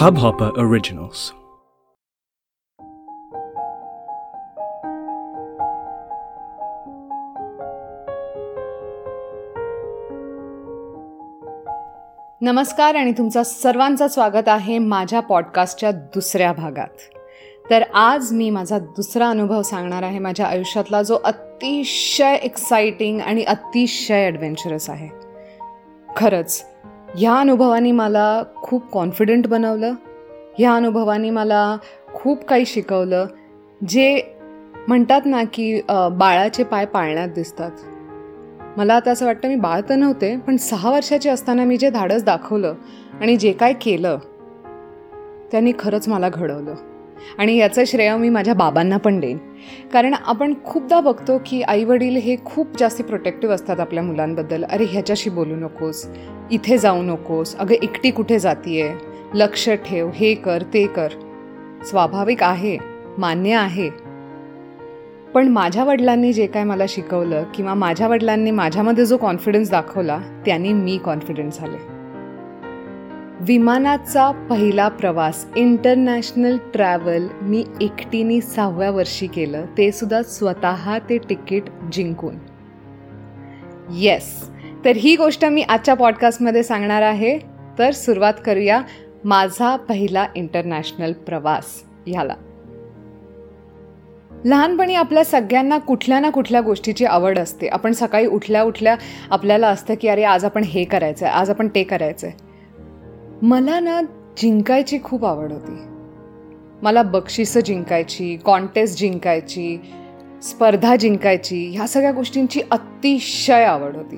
Hubhopper Originals. नमस्कार आणि तुमचं सर्वांचं स्वागत आहे माझ्या पॉडकास्टच्या दुसऱ्या भागात तर आज मी माझा दुसरा अनुभव सांगणार आहे माझ्या आयुष्यातला जो अतिशय एक्साइटिंग आणि अतिशय ॲडव्हेंचरस आहे खरंच ह्या अनुभवाने मला खूप कॉन्फिडंट बनवलं. ह्या अनुभवाने मला खूप काही शिकवलं. जे म्हणतात ना की बाळाचे पाय पाळण्यात दिसतात. मला आता असं वाटतं मी बाळ तर नव्हते पण सहा वर्षाचे असताना मी जे धाडस दाखवलं आणि जे काय केलं त्यांनी खरंच मला घडवलं. आणि याचं श्रेय मी माझ्या बाबांना पण देईन. कारण आपण खूपदा बघतो की आईवडील हे खूप जास्ती प्रोटेक्टिव्ह असतात आपल्या मुलांबद्दल. अरे ह्याच्याशी बोलू नकोस. इथे जाऊ नकोस. अगं एकटी कुठे जातीये? लक्ष ठेव. हे कर ते कर. स्वाभाविक आहे. मान्य आहे. पण माझ्या वडिलांनी जे काय मला शिकवलं किंवा माझ्या वडिलांनी माझ्यामध्ये जो कॉन्फिडन्स दाखवला त्यांनी मी कॉन्फिडन्स झाले. विमानाचा पहिला प्रवास इंटरनॅशनल ट्रॅव्हल मी एकटीने सहाव्या वर्षी केलं ते सुद्धा स्वतः ते तिकीट जिंकून. येस तर ही गोष्ट मी आजच्या पॉडकास्टमध्ये सांगणार आहे. तर सुरुवात करूया माझा पहिला इंटरनॅशनल प्रवास ह्याला लहानपणी आपल्या सगळ्यांना कुठल्या ना कुठल्या गोष्टीची आवड असते. आपण सकाळी उठल्या उठल्या आपल्याला असतं की अरे आज आपण हे करायचं आहे आज आपण ते करायचं आहे मला ना जिंकायची खूप आवड होती. मला बक्षिसं जिंकायची कॉन्टेस्ट जिंकायची स्पर्धा जिंकायची ह्या सगळ्या गोष्टींची अतिशय आवड होती.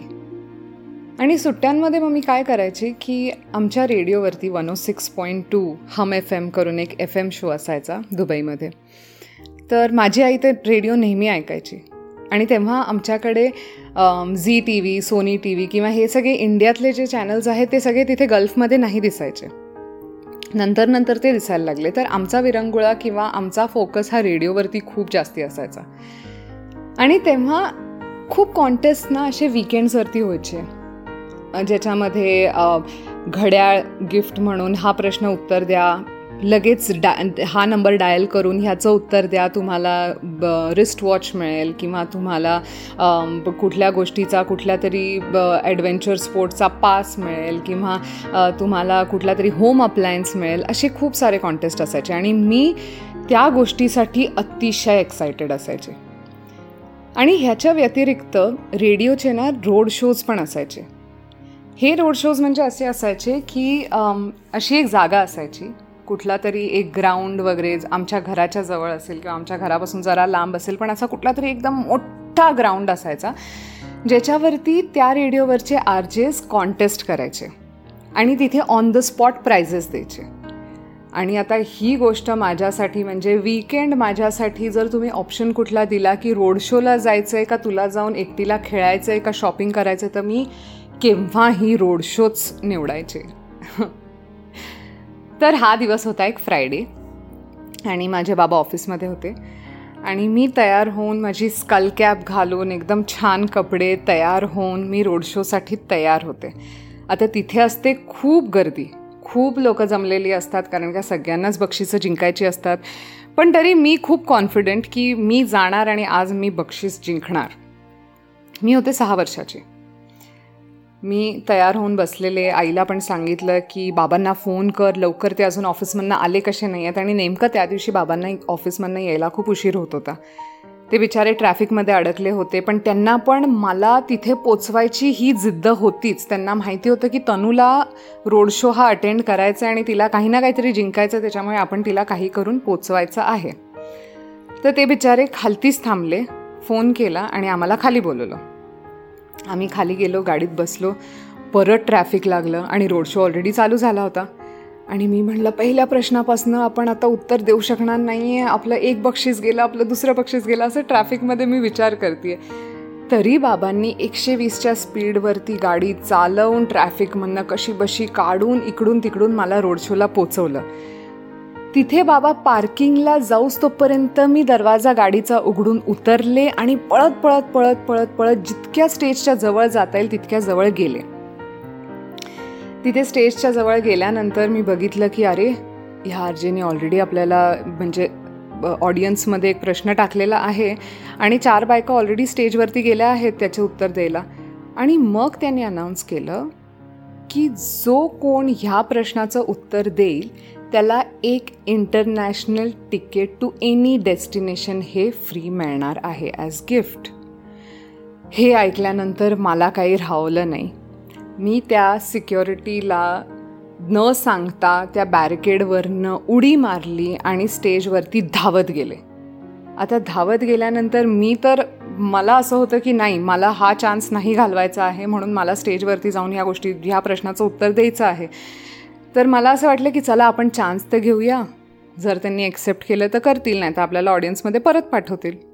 आणि सुट्ट्यांमध्ये मग मी काय करायचे की आमच्या रेडिओवरती one O six point two हम एफ एम करून एक एफ एम शो असायचा दुबईमध्ये. तर माझी आई ते रेडिओ नेहमी ऐकायची. आणि तेव्हा आमच्याकडे Zee T V Sony T V किंवा हे सगळे इंडियातले जे चॅनल्स आहेत ते सगळे तिथे गल्फमध्ये नाही दिसायचे. नंतर नंतर ते दिसायला लागले. तर आमचा विरंगुळा किंवा आमचा फोकस हा रेडिओवरती खूप जास्ती असायचा. आणि तेव्हा खूप कॉन्टेस्ट ना असे विकेंड्सवरती व्हायचे. ज्याच्यामध्ये घड्याळ गिफ्ट म्हणून हा प्रश्न उत्तर द्या लगेच डा हा नंबर डायल करून ह्याचं उत्तर द्या तुम्हाला ब रिस्ट वॉच मिळेल किंवा तुम्हाला कुठल्या गोष्टीचा कुठल्या तरी ॲडव्हेंचर स्पोर्ट्सचा पास मिळेल किंवा तुम्हाला कुठला तरी होम अप्लायन्स मिळेल असे खूप सारे कॉन्टेस्ट असायचे. आणि मी त्या गोष्टीसाठी अतिशय एक्सायटेड असायचे. आणि ह्याच्या व्यतिरिक्त रेडिओचे ना रोड शोज पण असायचे. हे रोड शोज म्हणजे असे असायचे की अशी एक जागा असायची कुठला तरी एक ग्राउंड वगैरे आमच्या घराच्या जवळ असेल किंवा आमच्या घरापासून जरा लांब असेल पण असा कुठला तरी एकदम मोठा ग्राउंड असायचा ज्याच्यावरती त्या रेडिओवरचे आर जेस कॉन्टेस्ट करायचे आणि तिथे ऑन द स्पॉट प्राइजेस द्यायचे. आणि आता ही गोष्ट माझ्यासाठी म्हणजे वीकेंड माझ्यासाठी जर तुम्ही ऑप्शन कुठला दिला की रोड शोला जायचं आहे का तुला जाऊन एकटीला खेळायचं आहे का शॉपिंग करायचं आहे तर मी केव्हाही रोड शोच निवडायचे. तर हा दिवस होता एक फ्रायडे आणि माझे बाबा ऑफिसमध्ये होते. आणि मी तयार होऊन माझी स्कल कॅप घालून एकदम छान कपडे तयार होऊन मी रोड शोसाठी तयार होते. आता तिथे असते खूप गर्दी. खूप लोक जमलेली असतात कारण का सगळ्यांनाच बक्षिसं जिंकायची असतात. पण तरी मी खूप कॉन्फिडेंट की मी जाणार आणि आज मी बक्षीस जिंकणार. मी होते सहा वर्षाची. मी तयार होऊन बसलेले. आईला पण सांगितलं की बाबांना फोन कर. लवकर ते अजून ऑफिसमधनं आले कसे नाही आहेत आणि नेमकं त्या दिवशी बाबांना ऑफिसमधनं यायला खूप उशीर होत होता. ते बिचारे ट्रॅफिकमध्ये अडकले होते पण त्यांना पण मला तिथे पोचवायची ही जिद्द होतीच. त्यांना माहिती होतं की तनूला रोड शो हा अटेंड करायचा आहे आणि तिला काही ना काहीतरी जिंकायचं त्याच्यामुळे आपण तिला काही करून पोचवायचं आहे. तर ते बिचारे खालतीच थांबले फोन केला आणि आम्हाला खाली बोलवलं. आम्ही खाली गेलो गाडीत बसलो परत ट्रॅफिक लागलं आणि रोड शो ऑलरेडी चालू झाला होता. आणि मी म्हणलं पहिल्या प्रश्नापासून आपण आता उत्तर देऊ शकणार नाही आहे आपलं एक बक्षीस गेलं आपलं दुसरं बक्षीस गेलं असं ट्रॅफिकमध्ये मी विचार करते तरी बाबांनी एकशे वीसच्या स्पीडवरती गाडी चालवून ट्रॅफिकमधनं कशी बशी काढून इकडून तिकडून मला रोड शोला पोचवलं. तिथे बाबा पार्किंगला जाऊस तोपर्यंत मी दरवाजा गाडीचा उघडून उतरले आणि पळत पळत पळत पळत पळत जितक्या स्टेजच्या जवळ जाता येईल तितक्या जवळ गेले. तिथे स्टेजच्या जवळ गेल्यानंतर मी बघितलं की अरे ह्या आरजेने ऑलरेडी आपल्याला म्हणजे ऑडियन्समध्ये एक प्रश्न टाकलेला आहे आणि चार बायका ऑलरेडी स्टेजवरती गेल्या आहेत त्याचे उत्तर द्यायला. आणि मग त्यांनी अनाऊन्स केलं की जो कोण ह्या प्रश्नाचं उत्तर देईल त्याला एक international ticket to any destination हे फ्री मिळणार आहे ॲज गिफ्ट हे ऐकल्यानंतर मला काही राहवलं नाही. मी त्या सिक्युरिटीला न सांगता त्या बॅरिकेडवरनं उडी मारली आणि स्टेजवरती धावत गेले. आता धावत गेल्यानंतर मी तर मला असं होतं की नाही मला हा चान्स नाही घालवायचा आहे म्हणून मला स्टेजवरती जाऊन ह्या गोष्टी ह्या प्रश्नाचं उत्तर द्यायचं आहे. तर मला असं वाटलं की चला आपण चान्स तर घेऊया. जर त्यांनी एक्सेप्ट केलं तर करतील नाही तर आपल्याला ऑडियन्समध्ये परत पाठवतील.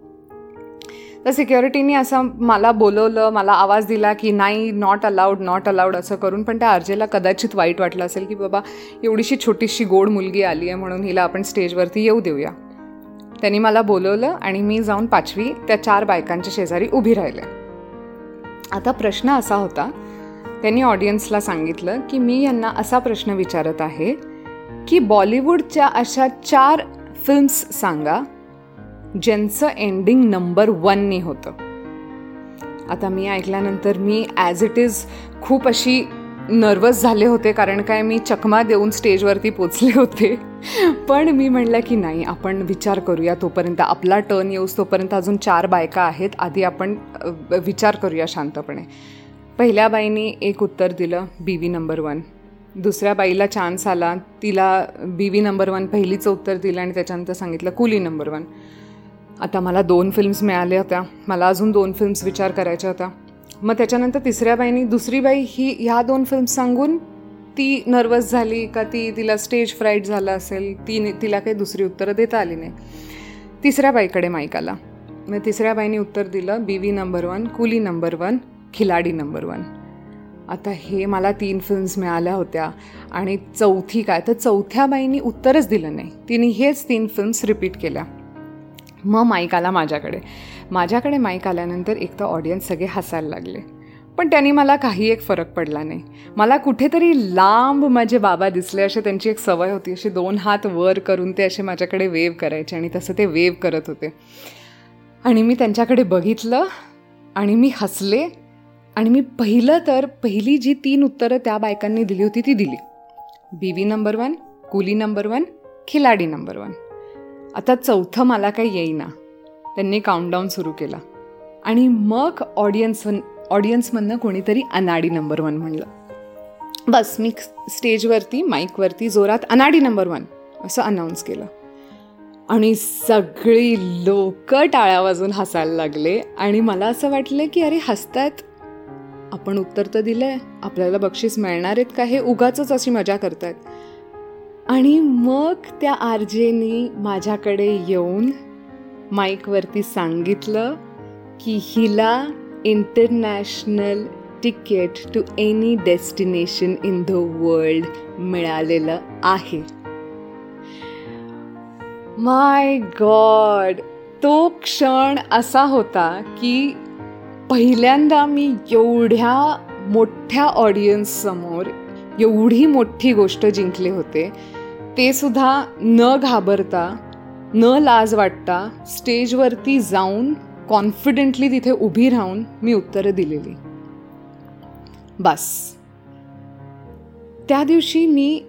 तर सिक्युरिटीनी असं मला बोलवलं मला आवाज दिला की नाही नॉट अलाउड नॉट अलाउड असं करून. पण त्या आरजेला कदाचित वाईट वाटलं असेल की बाबा एवढीशी छोटीशी गोड मुलगी आली आहे म्हणून हिला आपण स्टेजवरती येऊ देऊया. त्यांनी मला बोलवलं आणि मी जाऊन पाचवी त्या चार बायकांच्या शेजारी उभी राहिले. आता प्रश्न असा होता त्यांनी ऑडियन्सला सांगितलं की मी यांना असा प्रश्न विचारत आहे की बॉलिवूडच्या अशा चार फिल्म्स सांगा ज्यांचं एंडिंग नंबर वननी होतं. आता मी ऐकल्यानंतर मी ॲज इट इज खूप अशी नर्वस झाले होते कारण काय मी चकमा देऊन स्टेजवरती पोचले होते. पण मी म्हणलं की नाही आपण विचार करूया तोपर्यंत. आपला टर्न येऊस तोपर्यंत अजून चार बायका आहेत आधी आपण विचार करूया शांतपणे. पहिल्या बाईनी एक उत्तर दिलं बी व्ही नंबर वन दुसऱ्या बाईला चान्स आला तिला बी वी नंबर वन पहिलीचं उत्तर दिलं आणि त्याच्यानंतर सांगितलं कुली नंबर वन आता मला दोन फिल्म्स मिळाल्या होत्या. मला अजून दोन फिल्म्स विचार करायच्या होत्या. मग त्याच्यानंतर तिसऱ्या बाईनी दुसरी बाई ही ह्या दोन फिल्म्स सांगून ती नर्वस झाली का ती तिला स्टेज फ्राईट झालं असेल ती तिला काही दुसरी उत्तरं देता आली नाही. तिसऱ्या बाईकडे माईक आला. मग तिसऱ्या बाईने उत्तर दिलं Biwi number one Coolie number one Khiladi number one. आता हे मला तीन फिल्म्स मिळाल्या होत्या आणि चौथी काय? तर चौथ्या बाईंनी उत्तरच दिलं नाही. तिने हेच तीन फिल्म्स रिपीट केल्या. मग माईक आला माझ्याकडे. माझ्याकडे माईक आल्यानंतर एक तर ऑडियन्स सगळे हसायला लागले. पण त्यांनी मला काही एक फरक पडला नाही. मला कुठेतरी लांब माझे बाबा दिसले असे त्यांची एक सवय होती. असे दोन हात वर करून ते असे माझ्याकडे वेव करायचे आणि तसं ते वेव करत होते. आणि मी त्यांच्याकडे बघितलं आणि मी हसले आणि मी पहिलं तर पहिली जी तीन उत्तरं त्या बायकांनी दिली होती ती दिली. Biwi number one Coolie number one Khiladi number one. आता चौथं मला काही येईना. त्यांनी काउंटडाऊन सुरू केला. आणि मग ऑडियन्स ऑडियन्समधनं कोणीतरी अनाडी नंबर वन म्हणलं. बस मी स्टेजवरती माईकवरती जोरात अनाडी नंबर वन असं अनाऊन्स केलं. आणि सगळी लोक टाळ्या वाजून हसायला लागले आणि मला असं वाटलं की अरे हसतात आपण उत्तर तर दिलंय. आपल्याला बक्षीस मिळणार आहेत का हे उगाच अशी मजा करतात. आणि मग त्या आरजेनी माझ्याकडे येऊन माईकवरती सांगितलं की हिला international ticket to any destination in the world मिळालेलं आहे. माय गॉड तो क्षण असा होता की पहिल्यांदा मी एवढ्या मोठ्या ऑडियन्ससमोर एवढी मोठी गोष्ट जिंकले होते. ते सुद्धा न घाबरता न लाज वाटता स्टेजवरती जाऊन कॉन्फिडेंटली तिथे उभी राहून मी उत्तरं दिलेली. बस. त्या दिवशी मी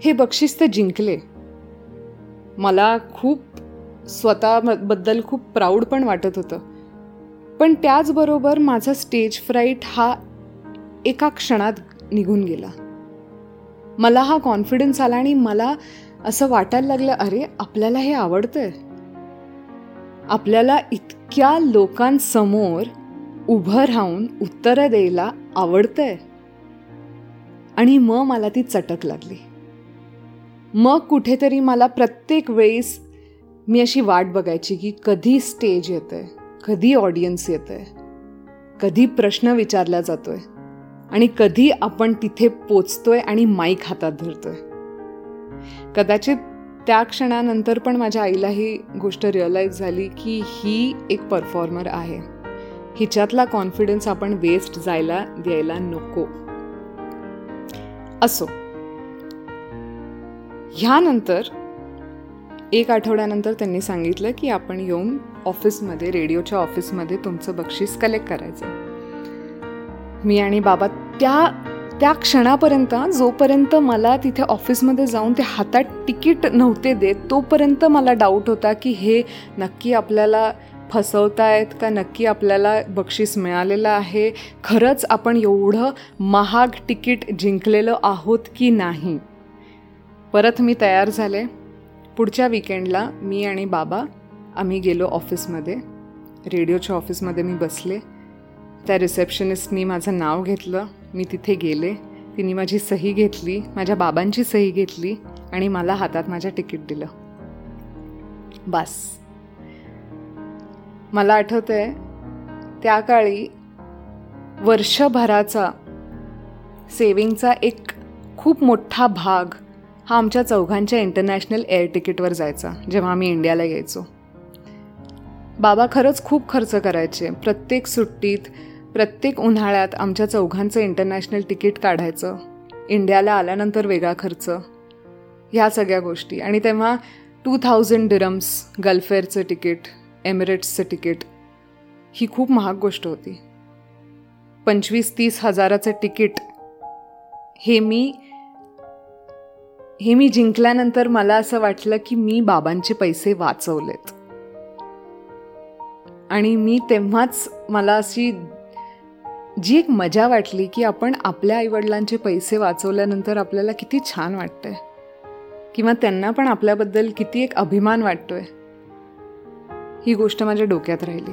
हे बक्षीस तर जिंकले. मला खूप स्वतःबद्दल खूप प्राऊड पण वाटत होतं. पण त्याचबरोबर माझा स्टेज फ्राईट हा एका क्षणात निघून गेला. मला हा कॉन्फिडन्स आला आणि मला असं वाटायला लागलं अरे आपल्याला हे आवडतंय. आपल्याला इतक्या लोकांसमोर उभं राहून उत्तरं द्यायला आवडतंय. आणि मग मला ती चटक लागली. मग कुठेतरी मला प्रत्येक वेळेस मी अशी वाट बघायची की कधी स्टेज येतंय. कधी ऑडियन्स येतं आहे कधी प्रश्न विचारला जातोय? आणि कधी आपण तिथे पोचतोय आणि माईक हातात धरतोय? कदाचित त्या क्षणानंतर पण माझ्या आईला ही गोष्ट रिअलाईज झाली की ही एक परफॉर्मर आहे. हिच्यातला कॉन्फिडन्स आपण वेस्ट जायला द्यायला नको. असो. ह्यानंतर एक आठवड्यानंतर त्यांनी सांगितलं की आपण येऊन ऑफिसमध्ये रेडिओच्या ऑफिसमध्ये तुमचं बक्षीस कलेक्ट करायचं. मी आणि बाबा त्या त्या क्षणापर्यंत जोपर्यंत मला तिथे ऑफिसमध्ये जाऊन ते हातात तिकीट नव्हते देत तोपर्यंत मला डाऊट होता की हे नक्की आपल्याला फसवतायत का नक्की आपल्याला बक्षीस मिळालेलं आहे? खरंच आपण एवढं महाग तिकीट जिंकलेलं आहोत की नाही? परत मी तयार झाले. पुढच्या विकेंडला मी आणि बाबा आम्ही गेलो ऑफिसमध्ये. रेडिओच्या ऑफिसमध्ये मी बसले. त्या रिसेप्शनिस्टनी माझं नाव घेतलं. मी तिथे गेले. तिने माझी सही घेतली. माझ्या बाबांची सही घेतली आणि मला हातात माझ्या तिकीट दिलं. बस. मला आठवतं आहे त्या काळी वर्षभराचा सेविंगचा एक खूप मोठा भाग हा आमच्या चौघांच्या इंटरनॅशनल एअर तिकीटवर जायचा जेव्हा आम्ही इंडियाला यायचो. बाबा खरंच खूप खर्च करायचे. प्रत्येक सुट्टीत प्रत्येक उन्हाळ्यात आमच्या चौघांचं इंटरनॅशनल तिकीट काढायचं. इंडियाला आल्यानंतर वेगळा खर्च. ह्या सगळ्या गोष्टी. आणि तेव्हा टू थाउजंड डिरम्स गल्फेअरचं तिकीट एमिरेट्सचं तिकीट ही खूप महाग गोष्ट होती. पंचवीस तीस हजाराचं तिकीट हे मी हे मी जिंकल्यानंतर मला असं वाटलं की मी बाबांचे पैसे वाचवलेत. आणि मी तेव्हाच मला अशी जी एक मजा वाटली की आपण आपल्या आईवडिलांचे पैसे वाचवल्यानंतर आपल्याला किती छान वाटतंय. किंवा त्यांना पण आपल्याबद्दल किती एक अभिमान वाटतोय. ही गोष्ट माझ्या डोक्यात राहिली.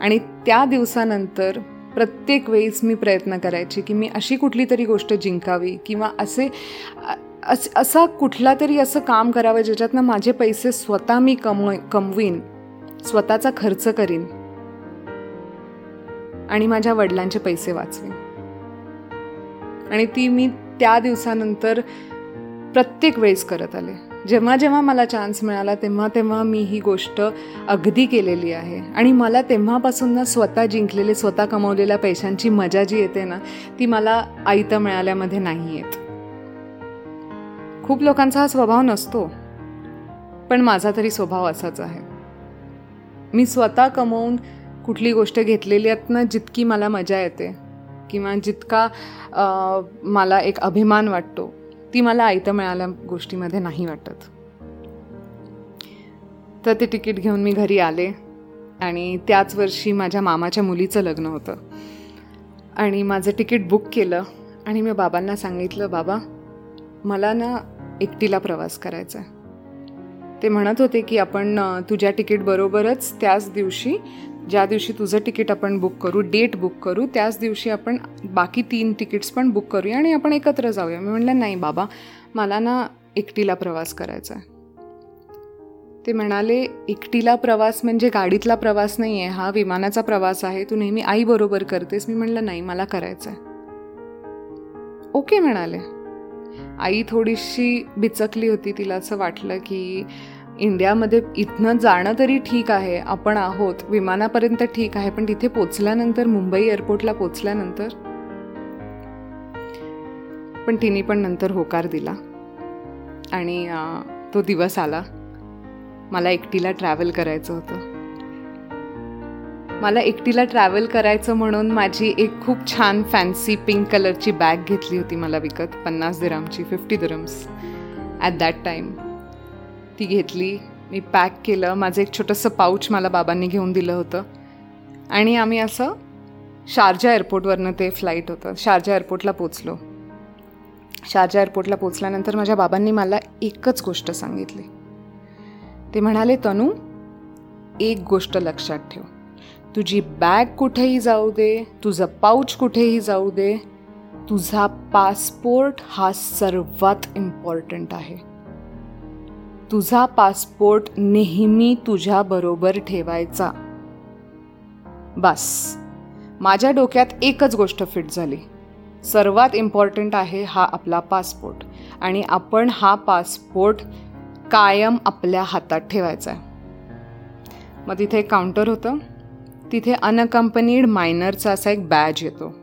आणि त्या दिवसानंतर प्रत्येक वेळेस मी प्रयत्न करायची की मी अशी कुठली तरी गोष्ट जिंकावी किंवा असे असा कुठला तरी असं काम करावं ज्याच्यातनं माझे पैसे स्वतः मी कमव कमवीन. स्वतःचा खर्च करीन आणि माझ्या वडिलांचे पैसे वाचवीन. आणि ती मी त्या दिवसानंतर प्रत्येक वेळेस करत आले. जेव्हा जेव्हा मला चान्स मिळाला तेव्हा तेव्हा मी ही गोष्ट अगदी केलेली आहे. आणि मला तेव्हापासून ना स्वतः जिंकलेले स्वतः कमवलेल्या पैशांची मजा जी येते ना ती मला आईतं मिळाल्यामध्ये नाही येत. खूप लोकांचा हा स्वभाव नसतो पण माझा तरी स्वभाव असाच आहे. मी स्वतः कमवून कुठली गोष्ट घेतलेली ना जितकी मला मजा येते. किंवा जितका मला एक अभिमान वाटतो ती मला आयतं मिळाल्या गोष्टीमध्ये नाही वाटत. तर ते तिकीट घेऊन मी घरी आले आणि त्याच वर्षी माझ्या मामाच्या मुलीचं लग्न होतं. आणि माझं तिकीट बुक केलं आणि मी बाबांना सांगितलं बाबा मला ना एकटीला प्रवास करायचा आहे ते म्हणत होते की आपण तुझ्या तिकीटबरोबरच त्याच दिवशी ज्या दिवशी तुझं तिकीट आपण बुक करू डेट बुक करू त्याच दिवशी आपण बाकी तीन तिकीट्स पण बुक करूया आणि आपण एकत्र जाऊया. मी म्हणलं नाही बाबा मला ना एकटीला प्रवास करायचा आहे ते म्हणाले एकटीला प्रवास म्हणजे गाडीतला प्रवास नाही आहे हा विमानाचा प्रवास आहे तू नेहमी आईबरोबर करतेस. मी म्हणलं नाही मला करायचं आहे ओके म्हणाले. आई थोडीशी बिचकली होती तिला असं वाटलं की इंडियामध्ये इथनं जाणं तरी ठीक आहे. आपण आहोत. विमानापर्यंत ठीक आहे. पण तिथे पोचल्यानंतर मुंबई एअरपोर्टला पोचल्यानंतर? पण तिने पण नंतर होकार दिला. आणि तो दिवस आला. मला एकटीला ट्रॅव्हल करायचं होतं. मला एकटीला ट्रॅव्हल करायचं म्हणून माझी एक खूप छान फॅन्सी पिंक कलरची बॅग घेतली होती मला विकत. पन्नास दिरामची fifty dirhams at that time ती घेतली मी पॅक केलं माझं एक छोटंसं पाऊच मला बाबांनी घेऊन दिलं होतं. आणि आम्ही असं शारजा एअरपोर्टवरनं ते फ्लाईट होतं शारजा एअरपोर्टला पोचलो. शारजा एअरपोर्टला पोचल्यानंतर माझ्या बाबांनी मला एकच गोष्ट सांगितली. ते म्हणाले तनू एक गोष्ट लक्षात ठेव. तुझी बॅग कुठेही जाऊ दे तुझं पाऊच कुठेही जाऊ दे तुझा पासपोर्ट हा सर्वात इम्पॉर्टंट आहे. तुझा पासपोर्ट नेहमी तुझ्याबरोबर ठेवायचा. बस. माझ्या डोक्यात एकच गोष्ट फिट झाली. सर्वात इम्पॉर्टंट आहे हा आपला पासपोर्ट आणि आपण हा पासपोर्ट कायम आपल्या हातात ठेवायचा आहे. मग तिथे एक काउंटर होतं. तिथे अनकंपनीड मायनरचा असा एक बॅज येतो.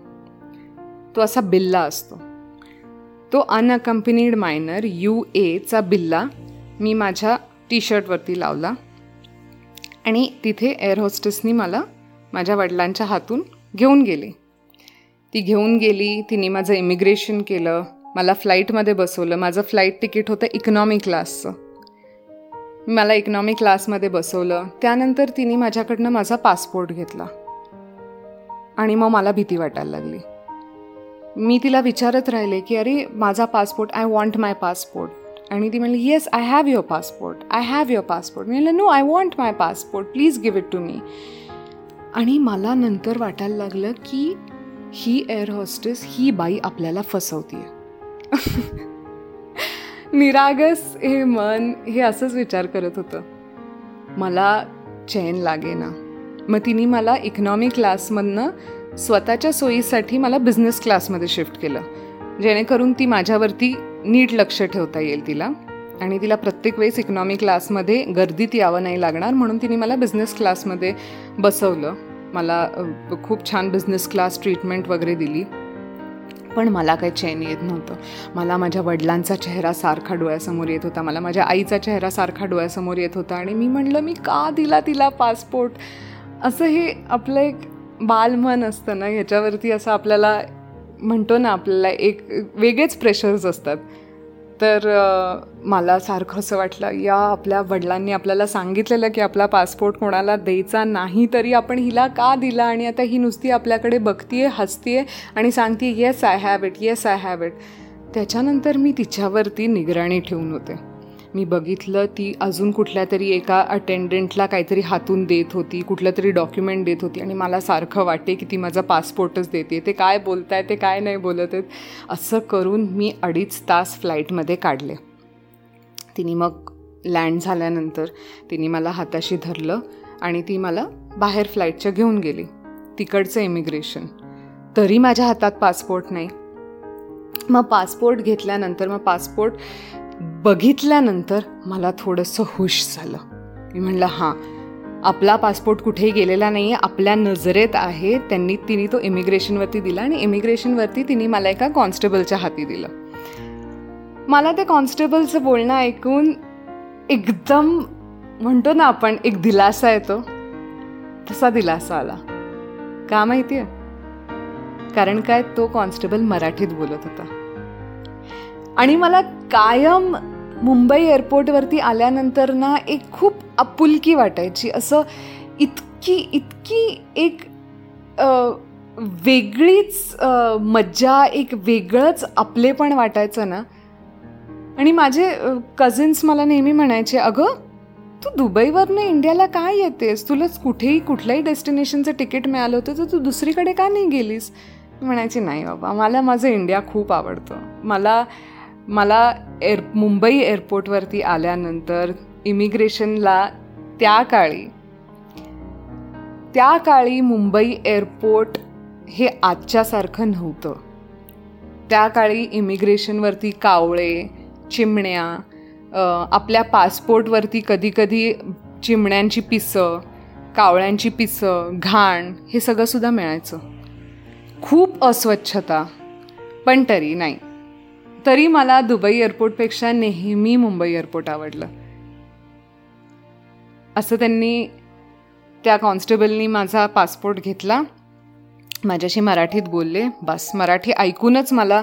तो असा बिल्ला असतो. तो अनअकंपनीड मायनर यू एचा बिल्ला मी माझ्या टी शर्टवरती लावला आणि तिथे एअर होस्टेसनी मला माझ्या वडिलांच्या हातून घेऊन गेली. ती घेऊन गेली तिने माझं इमिग्रेशन केलं मला फ्लाईटमध्ये बसवलं. माझं फ्लाईट तिकीट होतं इकॉनॉमी क्लासचं मला इकॉनॉमी क्लासमध्ये बसवलं. त्यानंतर तिने माझ्याकडनं माझा पासपोर्ट घेतला. आणि मग मला भीती वाटायला लागली. मी तिला विचारत राहिले की अरे माझा passport I want my passport आणि ती म्हणली yes I have your passport I have your passport मी म्हणलं no I want my passport please give it to me आणि मला नंतर वाटायला लागलं की ही एअर हॉस्टेस ही बाई आपल्याला फसवते निरागस हे मन हे असंच विचार करत होतं. मला चैन लागे ना मग तिने मला इकॉनॉमी क्लासमधनं स्वतःच्या सोयीसाठी मला बिझनेस क्लासमध्ये शिफ्ट केलं. जेणेकरून ती माझ्यावरती नीट लक्ष ठेवता येईल तिला. आणि तिला प्रत्येक वेळेस इकॉनॉमी क्लासमध्ये गर्दीत यावं नाही लागणार म्हणून तिने मला बिझनेस क्लासमध्ये बसवलं. मला खूप छान बिझनेस क्लास ट्रीटमेंट वगैरे दिली. पण मला काही चैन येत नव्हतं. मला माझ्या वडिलांचा चेहरा सारखा डोळ्यासमोर येत होता. मला माझ्या आईचा चेहरा सारखा डोळ्यासमोर येत होता. आणि मी म्हणलं मी का दिला तिला पासपोर्ट असं हे आपलं एक बालमन असतं ना ह्याच्यावरती असं आपल्याला म्हणतो ना आपल्याला एक वेगळेच प्रेशर्स असतात. तर मला सारखं असं वाटलं या आपल्या वडिलांनी आपल्याला सांगितलेलं की आपला पासपोर्ट कोणाला द्यायचा नाही तरी आपण हिला का दिला? आणि आता ही नुसती आपल्याकडे बघतीये हसतीये आणि सांगते yes I have it yes I have it त्याच्यानंतर मी तिच्यावरती निगराणी ठेवून होते. मी बघितलं ती अजून कुठल्या तरी एका अटेंडंटला काहीतरी हातून देत होती कुठलं तरी डॉक्युमेंट देत होती आणि मला सारखं वाटे की ती माझा पासपोर्टच देते. ते काय बोलत आहे ते काय नाही बोलत आहेत. असं करून मी अडीच तास फ्लाईटमध्ये काढले. तिने मग लँड झाल्यानंतर तिने मला हाताशी धरलं आणि ती मला बाहेर फ्लाईटच्या घेऊन गेली. तिकडचं इमिग्रेशन तरी माझ्या हातात पासपोर्ट नाही. मग पासपोर्ट घेतल्यानंतर मग पासपोर्ट बघितल्यानंतर मला थोडंसं हुश झालं. मी म्हणलं हां आपला पासपोर्ट कुठेही गेलेला नाही आहे आपल्या नजरेत आहे. त्यांनी तिने तो इमिग्रेशनवरती दिला आणि इमिग्रेशनवरती तिने मला एका कॉन्स्टेबलच्या हाती दिलं. मला त्या कॉन्स्टेबलचं बोलणं ऐकून एकदम म्हणतो ना आपण एक दिलासा येतो. तसा दिलासा आला. का माहिती आहे कारण काय? तो कॉन्स्टेबल मराठीत बोलत होता. आणि मला कायम मुंबई एअरपोर्टवरती आल्यानंतर ना एक खूप आपुलकी वाटायची. असं इतकी इतकी एक वेगळीच मज्जा एक वेगळंच आपलेपण वाटायचं ना. आणि माझे कझिन्स मला नेहमी म्हणायचे अगं तू दुबईवरनं इंडियाला काय येतेस? तुला कुठेही कुठल्याही डेस्टिनेशनचं तिकीट मिळालं होतं तर तू दुसरीकडे का नाही गेलीस? म्हणायची नाही बाबा मला माझं इंडिया खूप आवडतं. मला मला एअर मुंबई एअरपोर्टवरती आल्यानंतर इमिग्रेशनला त्या काळी त्या काळी मुंबई एअरपोर्ट हे आजच्यासारखं नव्हतं. त्या काळी इमिग्रेशनवरती कावळे चिमण्या आपल्या पासपोर्टवरती कधीकधी चिमण्यांची पिसं कावळ्यांची पिसं घाण हे सगळंसुद्धा मिळायचं. खूप अस्वच्छता पण तरी नाही. तरी मला दुबई एअरपोर्टपेक्षा नेहमी मुंबई एअरपोर्ट आवडलं. असं त्यांनी त्या कॉन्स्टेबलनी माझा पासपोर्ट घेतला. माझ्याशी मराठीत बोलले. बस मराठी ऐकूनच मला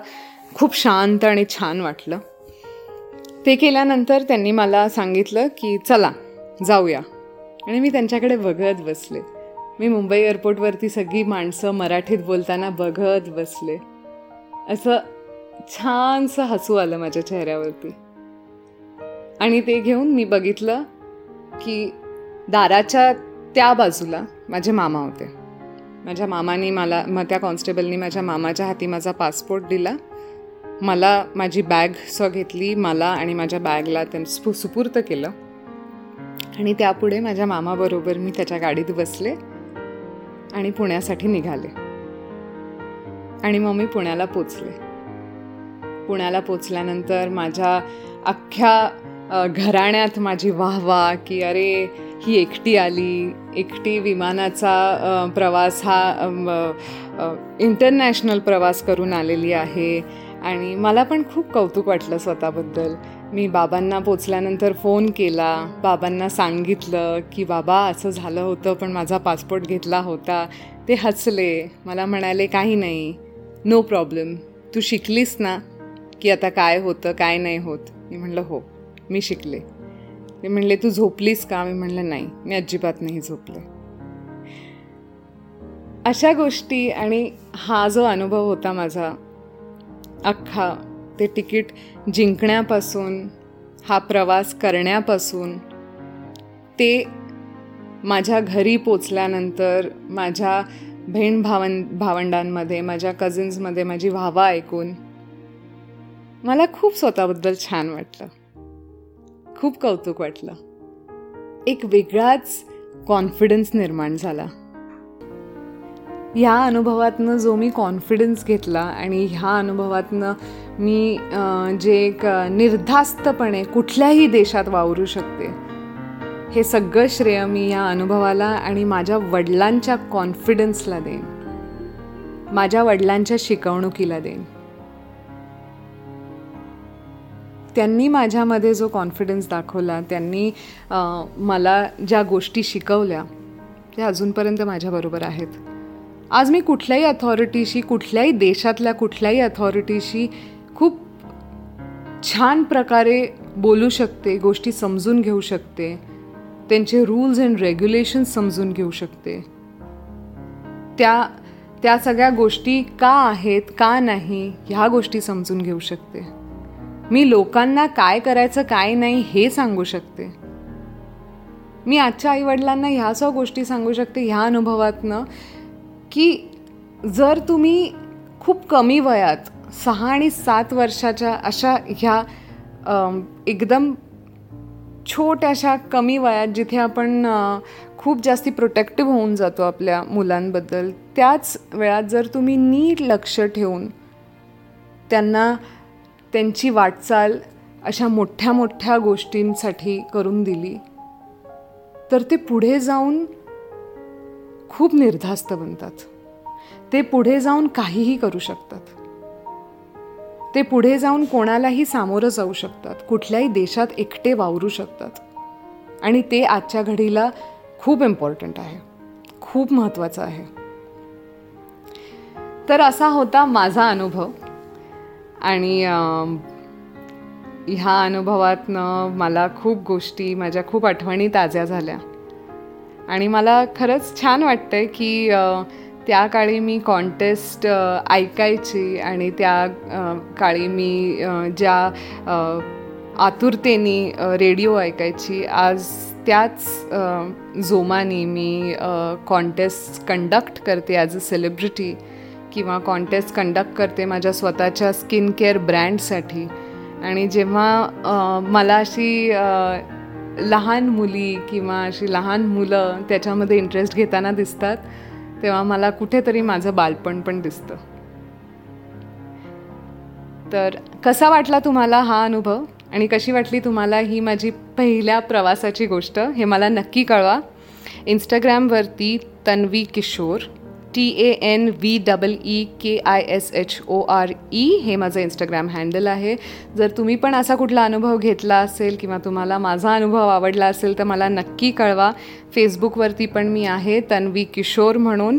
खूप शांत आणि छान वाटलं. ते केल्यानंतर त्यांनी मला सांगितलं की चला जाऊया. आणि मी त्यांच्याकडे बघत बसले. मी मुंबई एअरपोर्टवरती सगळी माणसं मराठीत बोलताना बघत बसले. असं छानसं हसू आलं माझ्या चेहऱ्यावरती. आणि ते घेऊन मी बघितलं की दाराच्या त्या बाजूला माझे मामा होते. माझ्या मामाने मला मग त्या कॉन्स्टेबलनी माझ्या मामाच्या हाती माझा पासपोर्ट दिला. मला माझी बॅग स्व घेतली मला आणि माझ्या बॅगला त्यां सुपूर्त केलं. आणि त्यापुढे माझ्या मामाबरोबर मी त्याच्या गाडीत बसले आणि पुण्यासाठी निघाले. आणि मग मी पुण्याला पोचले. पुण्याला पोचल्यानंतर माझ्या अख्ख्या घराण्यात माझी वाह वाह की अरे ही एकटी आली. एकटी विमानाचा प्रवास हा इंटरनॅशनल प्रवास करून आलेली आहे. आणि मला पण खूप कौतुक वाटलं स्वतःबद्दल. मी बाबांना पोचल्यानंतर फोन केला. बाबांना सांगितलं की बाबा असं झालं होतं पण माझा पासपोर्ट घेतला होता. ते हसले. मला म्हणाले काही नाही. नो प्रॉब्लेम तू शिकलीस ना? की आता काय होतं काय नाही होत. मी म्हणलं हो मी शिकले. ते म्हणले तू झोपलीस का? मी म्हणलं नाही मी अजिबात नाही झोपले. अशा गोष्टी आणि हा जो अनुभव होता माझा अख्खा ते तिकीट जिंकण्यापासून हा प्रवास करण्यापासून ते माझ्या घरी पोचल्यानंतर माझ्या बहीण भावं भावंडांमध्ये माझ्या कझिन्समध्ये माझी व्हावा ऐकून मला खूप स्वतःबद्दल छान वाटलं. खूप कौतुक वाटलं. एक वेगळाच कॉन्फिडन्स निर्माण झाला. ह्या अनुभवातनं जो मी कॉन्फिडन्स घेतला आणि ह्या अनुभवातनं मी जे एक निर्धास्तपणे कुठल्याही देशात वावरू शकते हे सगळं श्रेय मी या अनुभवाला आणि माझ्या वडिलांच्या कॉन्फिडन्सला देईन. माझ्या वडिलांच्या शिकवणुकीला देईन. त्यांनी माझ्यामध्ये जो कॉन्फिडन्स दाखवला त्यांनी मला ज्या गोष्टी शिकवल्या त्या अजूनपर्यंत माझ्याबरोबर आहेत. आज मी कुठल्याही अथॉरिटीशी कुठल्याही देशातल्या कुठल्याही अथॉरिटीशी खूप छान प्रकारे बोलू शकते गोष्टी समजून घेऊ शकते त्यांचे रूल्स अँड रेग्युलेशन्स समजून घेऊ शकते. त्या त्या सगळ्या गोष्टी का आहेत का नाही ह्या गोष्टी समजून घेऊ शकते. मी लोकांना काय करायचं काय नाही हे सांगू शकते. मी आजच्या आईवडिलांना ह्या सर्व गोष्टी सांगू शकते ह्या अनुभवातनं की जर तुम्ही खूप कमी वयात सहा आणि सात वर्षाच्या अशा ह्या एकदम छोट्याशा कमी वयात जिथे आपण खूप जास्ती प्रोटेक्टिव्ह होऊन जातो आपल्या मुलांबद्दल त्याच वेळात जर तुम्ही नीट लक्ष ठेवून त्यांना त्यांची वाटचाल अशा मोठ्या मोठ्या गोष्टींसाठी करून दिली. तर ते पुढे जाऊन खूप निर्धास्त बनतात. ते पुढे जाऊन काहीही करू शकतात. ते पुढे जाऊन कोणालाही सामोरं जाऊ शकतात. कुठल्याही देशात एकटे वावरू शकतात. आणि ते आजच्या घडीला खूप इम्पॉर्टंट आहे. खूप महत्त्वाचं आहे. तर असा होता माझा अनुभव. आणि ह्या अनुभवातनं मला खूप गोष्टी माझ्या खूप आठवणी ताज्या झाल्या. आणि मला खरंच छान वाटतंय की त्या काळी मी कॉन्टेस्ट ऐकायची आणि त्या काळी मी ज्या आतुरतेने रेडिओ ऐकायची आज त्याच जोमाने मी कॉन्टेस्ट कंडक्ट करते ॲज अ सेलिब्रिटी. किंवा कॉन्टेस्ट कंडक्ट करते माझ्या स्वतःच्या स्किन केअर ब्रँडसाठी आणि जेव्हा मला अशी लहान मुली किंवा अशी लहान मुलं त्याच्यामध्ये इंटरेस्ट घेताना दिसतात तेव्हा मला कुठेतरी माझं बालपण पण दिसतं. तर कसा वाटला तुम्हाला हा अनुभव? आणि कशी वाटली तुम्हाला ही माझी पहिल्या प्रवासाची गोष्ट? हे मला नक्की कळवा. इंस्टाग्रामवरती Tanvi Kishore. T A N V double E K I S H O R E हे माझं इंस्टाग्राम हँडल आहे. जर तुम्ही पण असा कुठला अनुभव घेतला असेल किंवा तुम्हाला माझा अनुभव आवडला असेल तर मला नक्की कळवा. फेसबुकवरती पण मी आहे तन्वी किशोर म्हणून.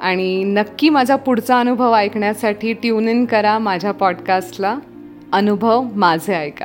आणि नक्की माझा पुढचा अनुभव ऐकण्यासाठी ट्यून इन करा माझ्या पॉडकास्टला अनुभव माझे ऐका.